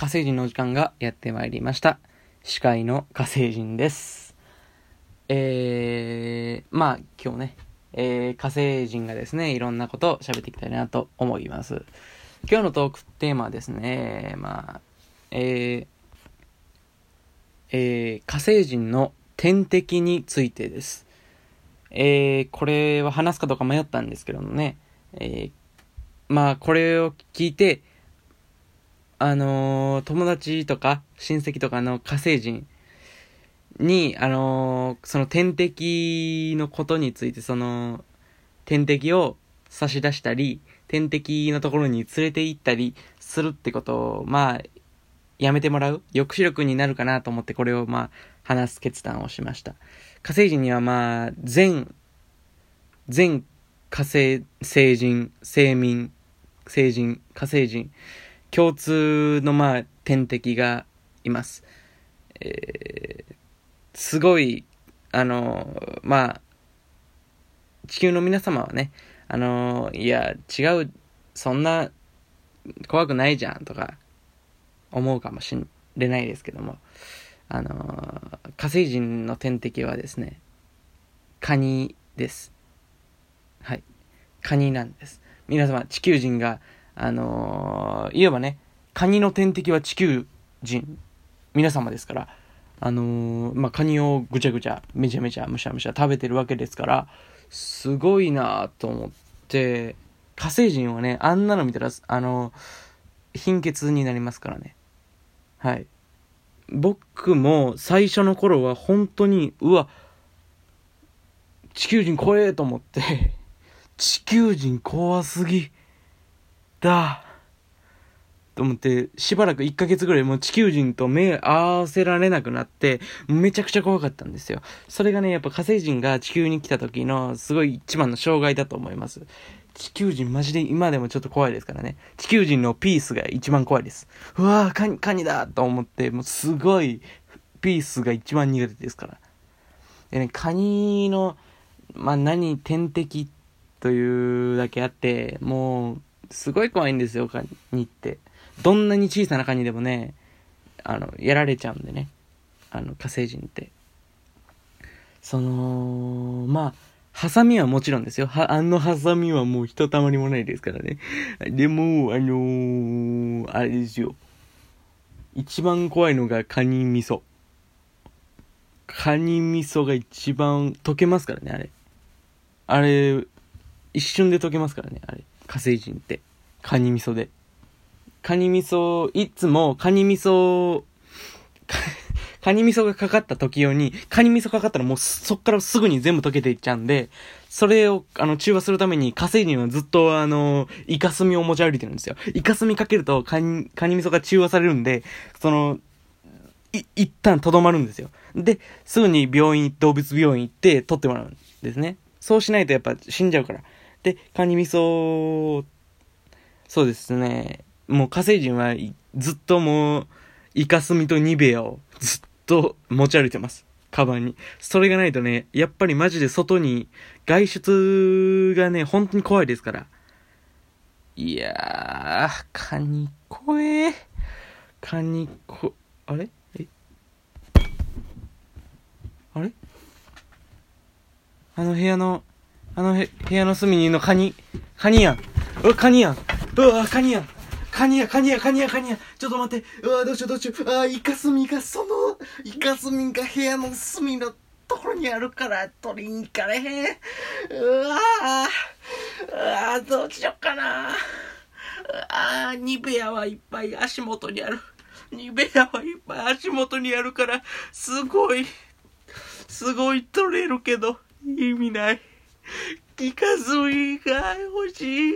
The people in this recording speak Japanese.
火星人のお時間がやってまいりました。司会の火星人です。えー、まあ今日ね、えー、火星人がですね、いろんなことを喋っていきたいなと思います。今日のトークテーマはですね、まあ、えー、えー、火星人の天敵についてです。えー、これは話すかどうか迷ったんですけどもね、えー、まあこれを聞いて、あのー友達とか親戚とかの火星人に、あのーその天敵のことについて、その、天敵を差し出したり、天敵のところに連れて行ったりするってことを、まあ、やめてもらう？抑止力になるかなと思ってこれをまあ、話す決断をしました。火星人にはまあ、全、全火星、星人、星民、星人、火星人、共通のまあ天敵がいます。えーすごい、あのまあ、地球の皆様はね、あのいや、違う、そんな怖くないじゃんとか思うかもしれないですけども、あの火星人の天敵はですね、カニです。はい。カニなんです。皆様、地球人が、あのー、いわばね、カニの天敵は地球人、皆様ですから、あのー、まあ、カニをぐちゃぐちゃ、めちゃめちゃ、むしゃむしゃ食べてるわけですから、すごいなと思って、火星人はね、あんなの見たら、あのー貧血になりますからね。はい。僕も最初の頃は本当に、うわ、地球人怖えと思って、地球人怖すぎだ。と思って、しばらく1ヶ月ぐらいもう地球人と目合わせられなくなって、めちゃくちゃ怖かったんですよ。それがね、やっぱ火星人が地球に来た時のすごい一番の障害だと思います。地球人マジで今でもちょっと怖いですからね。地球人のピースが一番怖いです。うわー、カニ、カニだと思って、もうすごい、ピースが一番苦手ですから。でね、カニの、まあ、何、天敵というだけあって、もう、すごい怖いんですよ、カニって。どんなに小さなカニでもね、あの、やられちゃうんでね。あの、火星人って。その、まあ、ハサミはもちろんですよ。は、あのハサミはもうひとたまりもないですからね。でも、あのー、あれですよ。一番怖いのがカニ味噌。カニ味噌が一番溶けますからね、あれ。あれ、一瞬で溶けますからね、あれ。火星人って。カニ味噌で。カニ味噌、いつもカニ味噌、カニ味噌がかかった時用に、カニ味噌かかったらもうそっからすぐに全部溶けていっちゃうんで、それを、あの、中和するために火星人はずっとあの、イカスミを持ち歩いてるんですよ。イカスミかけるとカニ、カニ味噌が中和されるんで、その、い、一旦とどまるんですよ。で、すぐに病院、動物病院行って取ってもらうんですね。そうしないとやっぱ死んじゃうから。で、カニ味噌、そうですね。もう火星人はいずっともう、イカスミとニベアをずっと持ち歩いてます。カバンに。それがないとね、やっぱりマジで外に、外出がね、本当に怖いですから。いやー、カニ怖え。カニこ、あれ？え？あれ？あの部屋の、あの部屋の隅にいるのカニ、カニやん。う、カニやん。うわ、カニやん。カニや、カニや、カニや、カニや。ちょっと待って。うわ、どうしよう、どうしよう。あー、イカスミが、その、イカスミが部屋の隅のところにあるから、取りに行かれへん。うわー、うわ、どうしようかな。あー、ニベアはいっぱい足元にある。ニベアはいっぱい足元にあるから、すごい、すごい取れるけど、意味ない。イカスミが欲しい。